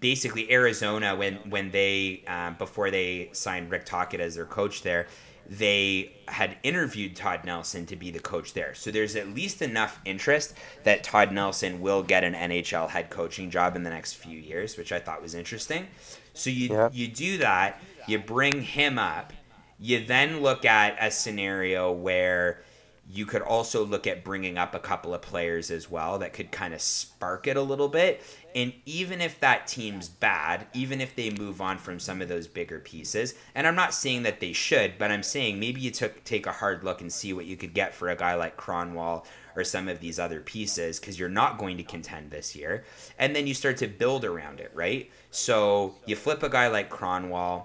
basically Arizona when when they um, before they signed Rick Tocchet as their coach there, they had interviewed Todd Nelson to be the coach there. So there's at least enough interest that Todd Nelson will get an NHL head coaching job in the next few years, which I thought was interesting. So you Yeah. you do that, you bring him up, you then look at a scenario where you could also look at bringing up a couple of players as well that could kind of spark it a little bit. And even if that team's bad, even if they move on from some of those bigger pieces, and I'm not saying that they should, but I'm saying maybe you took take a hard look and see what you could get for a guy like Kronwall or some of these other pieces because you're not going to contend this year. And then you start to build around it, right? So you flip a guy like Kronwall,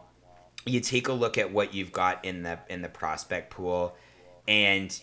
you take a look at what you've got in the in the prospect pool, and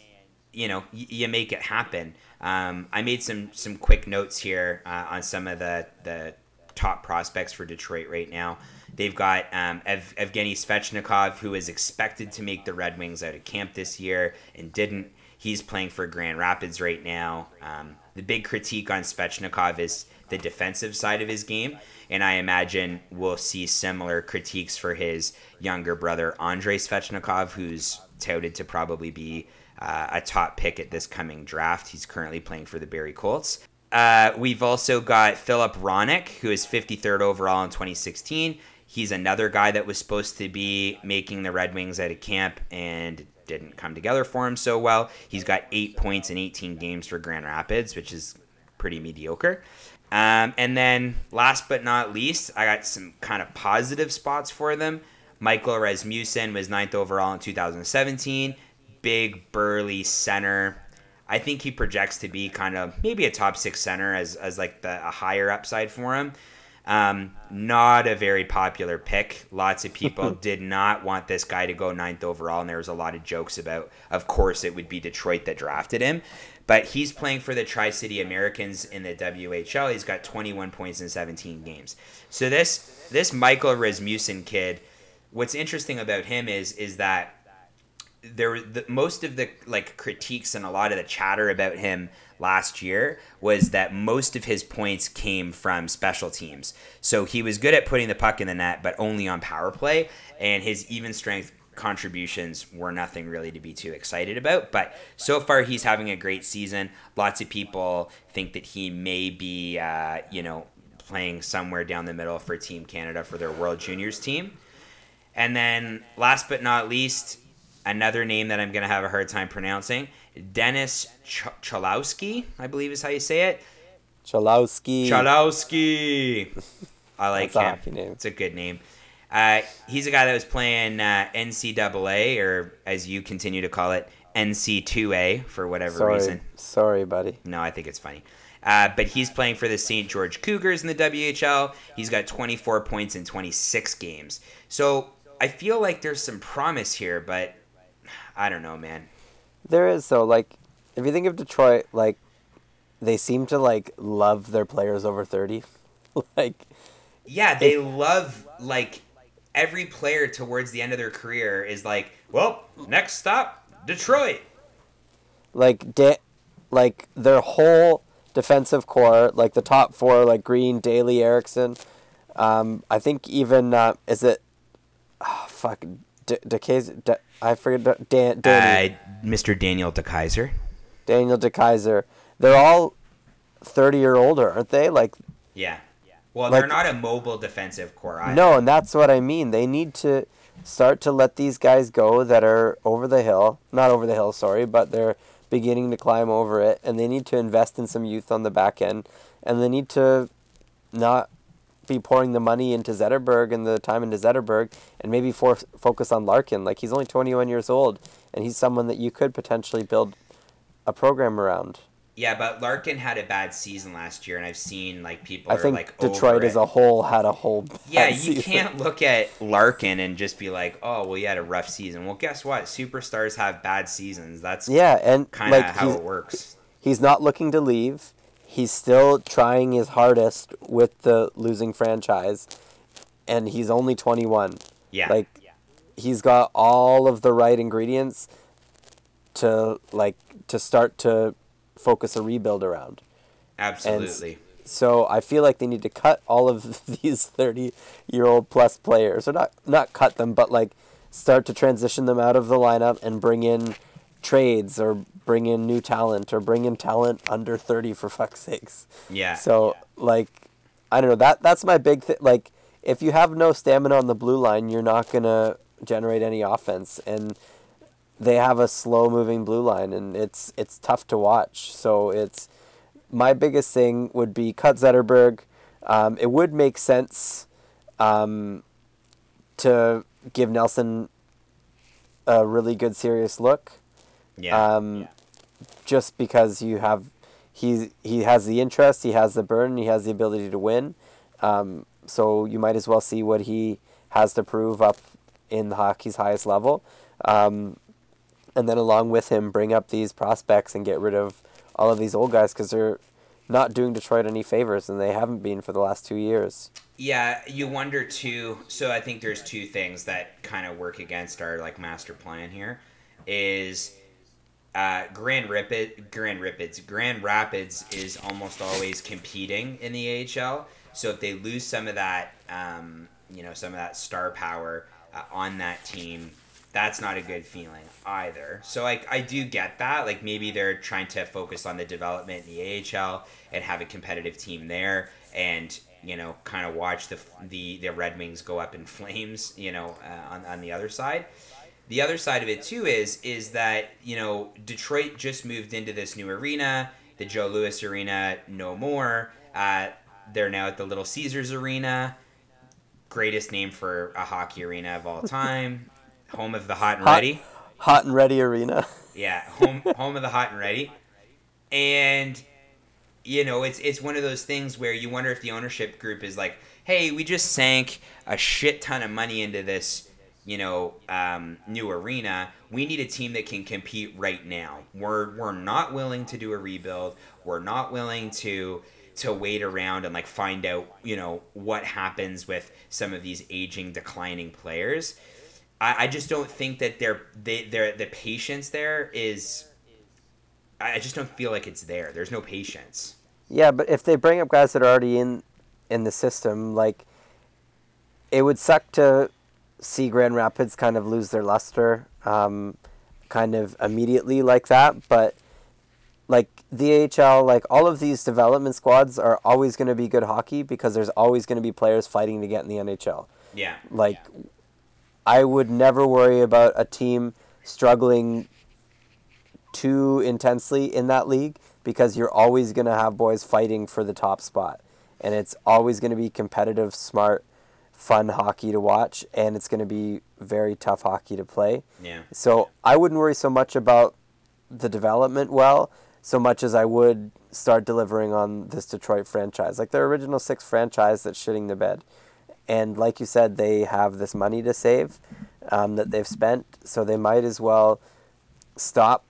you know y- you make it happen. Um, I made some some quick notes here uh, on some of the the top prospects for Detroit right now. They've got um, Ev- Evgeny Svechnikov, who is expected to make the Red Wings out of camp this year and didn't. He's playing for Grand Rapids right now. Um, the big critique on Svechnikov is the defensive side of his game, and I imagine we'll see similar critiques for his younger brother Andrei Svechnikov, who's touted to probably be uh, a top pick at this coming draft. He's currently playing for the Barrie Colts. Uh, we've also got Filip Hronek, who is 53rd overall in 2016. He's another guy that was supposed to be making the Red Wings at a camp and didn't come together for him so well. He's got eight points in 18 games for Grand Rapids, which is pretty mediocre. Um, and then last but not least, I got some kind of positive spots for them. Michael Rasmussen was ninth overall in 2017. Big, burly center. I think he projects to be kind of maybe a top six center as, as like the a higher upside for him. Um, not a very popular pick. Lots of people did not want this guy to go ninth overall, and there was a lot of jokes about. Of course, it would be Detroit that drafted him, but he's playing for the Tri City Americans in the WHL. He's got 21 points in 17 games. So this this Michael Rasmussen kid, what's interesting about him is is that there the, most of the like critiques and a lot of the chatter about him last year was that most of his points came from special teams. So he was good at putting the puck in the net, but only on power play, and his even strength contributions were nothing really to be too excited about. But so far, he's having a great season. Lots of people think that he may be, uh, you know, playing somewhere down the middle for Team Canada for their World Juniors team. And then, last but not least, another name that I'm going to have a hard time pronouncing Dennis Ch- Cholowski, I believe is how you say it. Cholowski. Cholowski. I like That's a him. name. It's a good name. Uh, he's a guy that was playing uh, NCAA, or as you continue to call it, NC2A for whatever Sorry, reason. sorry, buddy. No, I think it's funny. Uh, but he's playing for the St. George Cougars in the WHL. He's got 24 points in 26 games. So I feel like there's some promise here, but I don't know, man. There is though, like, if you think of Detroit, like, they seem to like love their players over thirty. like, Yeah, they love like every player towards the end of their career is like, well, next stop, Detroit. like da- like their whole defensive core, like the top four, like Green, Daley, Ericsson. Um, I think even uh, is it, oh, fuck, D- DeKeyser, D- I forget Dan, Danny, Uh, Mr. Daniel DeKeyser. Daniel DeKeyser. They're all thirty or older, aren't they? Like Yeah. Well, Like- they're not a mobile defensive core. Either. No, and that's what I mean. They need to start to let these guys go that are over the hill. Not over the hill, sorry, but they're beginning to climb over it. And they need to invest in some youth on the back end. And they need to not be pouring the money into Zetterberg and the time into Zetterberg and maybe for, focus on Larkin. Like, he's only 21 years old, and he's someone that you could potentially build a program around. Yeah, but Larkin had a bad season last year, and I've seen like people I are think like Detroit as a whole had a whole. Yeah, you season. can't look at Larkin and just be like, "Oh, well, you had a rough season." Well, guess what? Superstars have bad seasons. That's Yeah, and kind of like how it works. he's not looking to leave. He's still trying his hardest with the losing franchise, and he's only 21. Yeah, Like, he's got all of the right ingredients to like to start to focus a rebuild around. absolutely. So I feel like they need to cut all of these thirty year old plus players, or not not cut them, but like start to transition them out of the lineup and bring in trades or bring in new talent or bring in talent under 30 for fuck's sakes. Yeah. So like I don't know that that's my big thing like if you have no stamina on the blue line, you're not going to generate any offense and they have a slow moving blue line and it's it's tough to watch. So it's my biggest thing would be cut Zetterberg. Um, it would make sense um, to give Nelson a really good serious look. Yeah. Um, Just because you have, he he has the interest, he has the burn, he has the ability to win. Um, so you might as well see what he has to prove up in hockey's highest level. Um, and then along with him, bring up these prospects and get rid of all of these old guys because they're not doing Detroit any favors, and they haven't been for the last two years. Yeah, you wonder too. So I think there's two things that kind of work against our like master plan here. Is uh, Grand Rapid, Grand Rapids, Grand Rapids is almost always competing in the AHL. So if they lose some of that, um, you know, some of that star power uh, on that team, that's not a good feeling either. So like I do get that. Like maybe they're trying to focus on the development in the AHL and have a competitive team there, and you know, kind of watch the the the Red Wings go up in flames. You know, uh, on on the other side. The other side of it too is is that you know Detroit just moved into this new arena, the Joe Louis Arena, no more. Uh, they're now at the Little Caesars Arena, greatest name for a hockey arena of all time, home of the hot and Hot- ready. Hot and ready arena. Yeah, home home of the hot and ready, and you know it's it's one of those things where you wonder if the ownership group is like, hey, we just sank a shit ton of money into this, you know, um, new arena. We need a team that can compete right now. We're we're not willing to do a rebuild. We're not willing to to wait around and like find out you know what happens with some of these aging declining players I, I just don't think that they're they they're the patience there is I just don't feel like it's there. There's no patience. Yeah, but if they bring up guys that are already in in the system, like it would suck to see Grand Rapids kind of lose their luster, um, kind of immediately like that. But like the AHL, like all of these development squads are always going to be good hockey because there's always going to be players fighting to get in the NHL. Yeah. Like I would never worry about a team struggling too intensely in that league because you're always going to have boys fighting for the top spot. And it's always going to be competitive, smart, fun hockey to watch. And it's going to be very tough hockey to play. Yeah. So I wouldn't worry so much about the development well, so much as I would start delivering on this Detroit franchise. Like their original six franchise that's shitting the bed. And like you said, they have this money to save um, that they've spent, so they might as well stop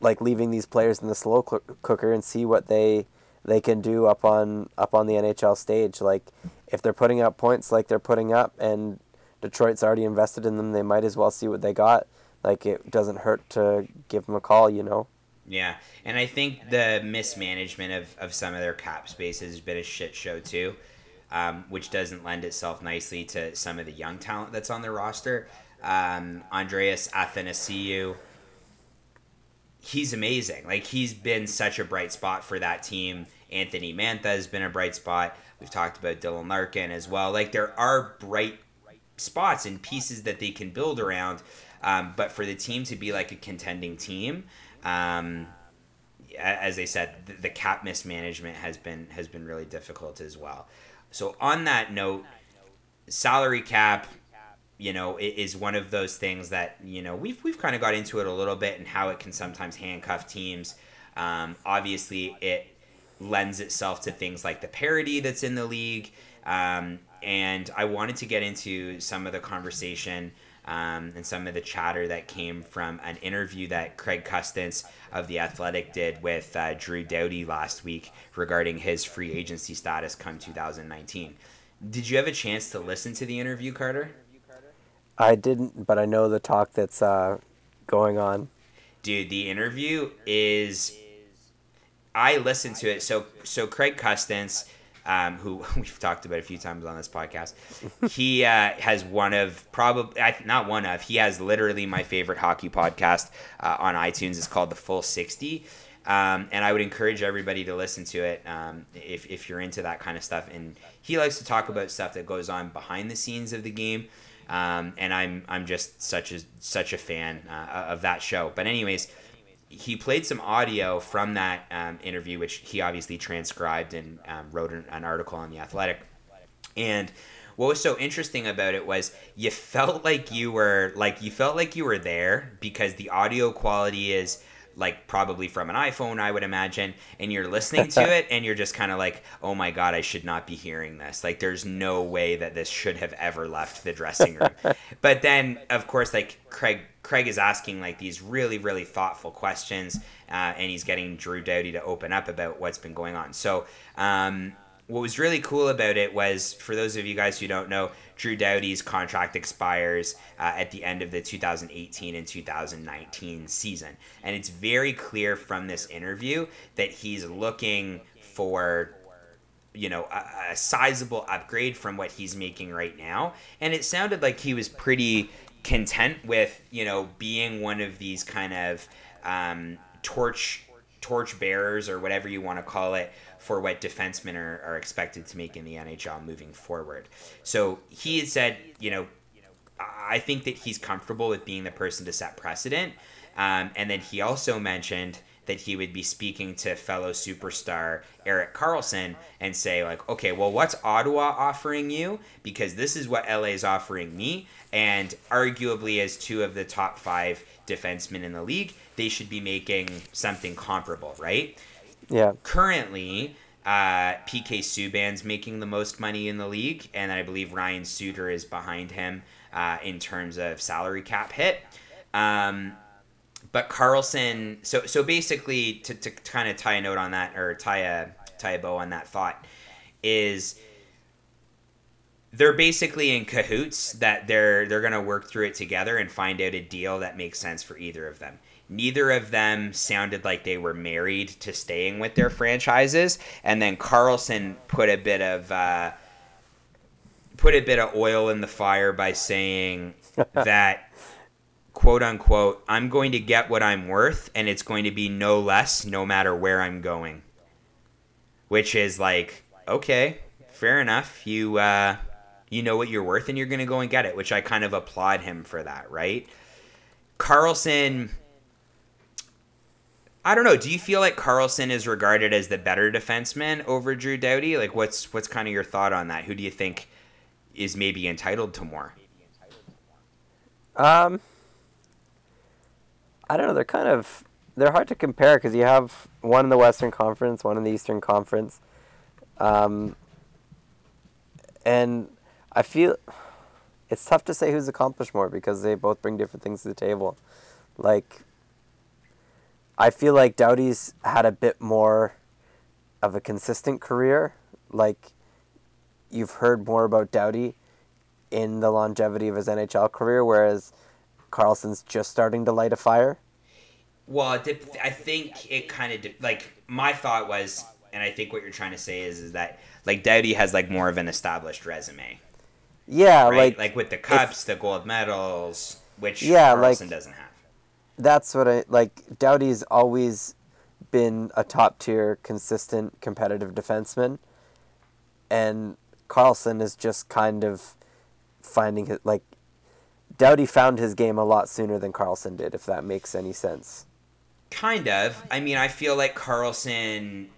like leaving these players in the slow cooker and see what they they can do up on up on the NHL stage. Like if they're putting up points like they're putting up, and Detroit's already invested in them, they might as well see what they got. Like it doesn't hurt to give them a call, you know. Yeah. And I think the mismanagement of, of some of their cap space has been a shit show too. Um, which doesn't lend itself nicely to some of the young talent that's on their roster. Um, Andreas Athanasiou, he's amazing. Like he's been such a bright spot for that team. Anthony Mantha has been a bright spot. We've talked about Dylan Larkin as well. Like there are bright spots and pieces that they can build around. Um, but for the team to be like a contending team, um, as I said, the, the cap mismanagement has been has been really difficult as well. So on that note, salary cap, you know, is one of those things that you know we've we've kind of got into it a little bit and how it can sometimes handcuff teams. Um, obviously, it lends itself to things like the parity that's in the league. Um, and I wanted to get into some of the conversation um, and some of the chatter that came from an interview that Craig Custance of The Athletic did with uh, Drew Doughty last week regarding his free agency status come 2019. Did you have a chance to listen to the interview, Carter? I didn't, but I know the talk that's uh, going on. Dude, the interview is I listened to it. So so Craig Custance, um, who we've talked about a few times on this podcast, he uh, has one of probably not one of he has literally my favorite hockey podcast uh, on iTunes. It's called the Full Sixty. Um, and I would encourage everybody to listen to it um, if, if you're into that kind of stuff. And he likes to talk about stuff that goes on behind the scenes of the game. Um, and I'm I'm just such a such a fan uh, of that show. But anyways, he played some audio from that um, interview, which he obviously transcribed and um, wrote an, an article on the Athletic. And what was so interesting about it was you felt like you were like you felt like you were there because the audio quality is like probably from an iPhone, I would imagine, and you're listening to it and you're just kind of like, oh my God, I should not be hearing this. Like, there's no way that this should have ever left the dressing room. but then, of course, like Craig, Craig is asking like these really, really thoughtful questions, uh, and he's getting Drew Doughty to open up about what's been going on. So, um, what was really cool about it was, for those of you guys who don't know, Drew Doughty's contract expires uh, at the end of the 2018 and 2019 season. And it's very clear from this interview that he's looking for you know a, a, sizable upgrade from what he's making right now and it sounded like he was pretty content with you know being one of these kind of um, torch torch bearers or whatever you want to call it for what defensemen are, are expected to make in the NHL moving forward. So he had said, you know, I think that he's comfortable with being the person to set precedent. Um, and then he also mentioned that he would be speaking to fellow superstar Erik Karlsson and say like, okay, well, what's Ottawa offering you? Because this is what LA is offering me, and arguably as two of the top five defensemen in the league, they should be making something comparable, right? Yeah. Currently, uh, PK Subban's making the most money in the league, and I believe Ryan Suter is behind him uh, in terms of salary cap hit. Um, but Karlsson, so so basically, to, to kind of tie a note on that or tie a tie a bow on that thought, is they're basically in cahoots that they're they're gonna work through it together and find out a deal that makes sense for either of them neither of them sounded like they were married to staying with their franchises. And then Karlsson put a bit of uh, put a bit of oil in the fire by saying that quote unquote I'm going to get what I'm worth, and it's going to be no less, no matter where I'm going. Which is like okay, fair enough. You uh, you know what you're worth, and you're going to go and get it. Which I kind of applaud him for that, right? Karlsson I don't know. Do you feel like Karlsson is regarded as the better defenseman over Drew Doughty? Like, what's what's kind of your thought on that? Who do you think is maybe entitled to more? Um, I don't know. They're kind of they're hard to compare because you have one in the Western Conference, one in the Eastern Conference, um, and I feel it's tough to say who's accomplished more because they both bring different things to the table. Like I feel like Doughty's had a bit more of a consistent career. Like you've heard more about Doughty in the longevity of his NHL career, whereas Karlsson's just starting to light a fire. Well, I think it kind of like my thought was, and I think what you're trying to say is, is that like Doughty has like more of an established resume. Yeah, right? like like with the cups, the gold medals, which yeah, Karlsson like, doesn't have that's what I like. Doughty's always been a top tier, consistent, competitive defenseman, and Karlsson is just kind of finding it like Doughty found his game a lot sooner than Karlsson did, if that makes any sense. Kind of. I mean, I feel like Karlsson.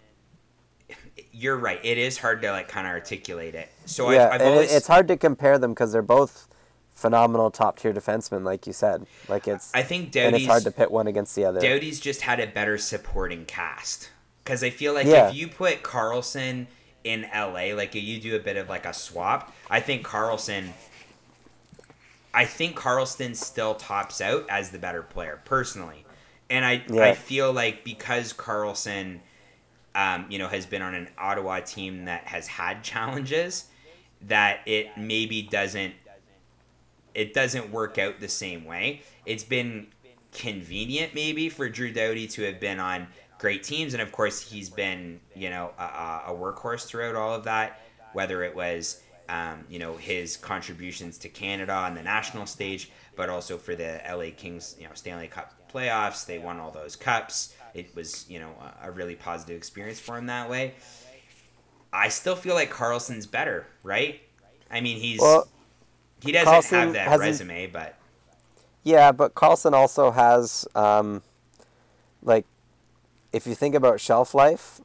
You're right. It is hard to like kind of articulate it. So yeah, I've, I've always... it's hard to compare them because they're both phenomenal top tier defenseman, like you said. Like it's I think Doughty's, and it's hard to pit one against the other. Doughty's just had a better supporting cast because I feel like Yeah. if you put Karlsson in LA, like you do a bit of like a swap, I think Karlsson. I think Karlsson still tops out as the better player personally, and I Yeah. I feel like because Karlsson, um, you know, has been on an Ottawa team that has had challenges, that it maybe doesn't it doesn't work out the same way. It's been convenient maybe for Drew Doughty to have been on great teams, and of course he's been you know a, a workhorse throughout all of that. Whether it was um, you know his contributions to Canada on the national stage, but also for the LA Kings, you know Stanley Cup playoffs, they won all those cups. It was you know a, really positive experience for him that way. I still feel like Karlsson's better, right? I mean, he's Well, he doesn't Karlsson have that resume, but Yeah, but Karlsson also has, um, like, if you think about shelf life,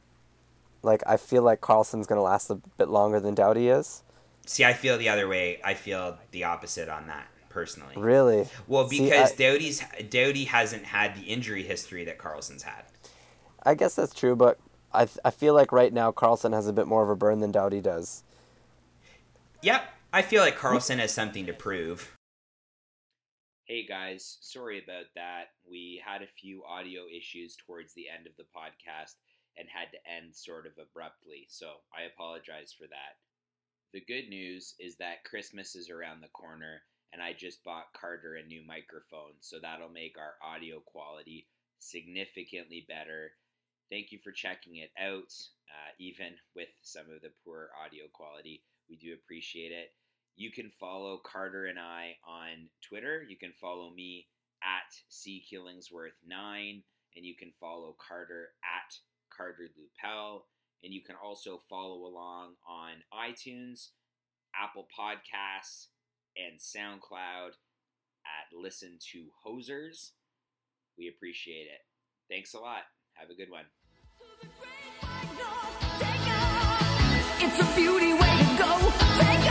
like I feel like Karlsson's gonna last a bit longer than Doughty is. see, I feel the other way. I feel the opposite on that personally. Really? Well, See, because I- Doughty's Doughty hasn't had the injury history that Karlsson's had. I guess that's true, but I th- I feel like right now Karlsson has a bit more of a burn than Doughty does. Yep, I feel like Karlsson has something to prove. Hey guys, sorry about that. We had a few audio issues towards the end of the podcast and had to end sort of abruptly, so I apologize for that. The good news is that Christmas is around the corner, and I just bought Carter a new microphone, so that'll make our audio quality significantly better. Thank you for checking it out, uh, even with some of the poor audio quality. We do appreciate it. You can follow Carter and I on Twitter. You can follow me at C Killingsworth9, and you can follow Carter at Carter Lupel. And you can also follow along on iTunes, Apple Podcasts, and SoundCloud at Listen to Hosers. We appreciate it. Thanks a lot. Have a good one. It's a beauty go, take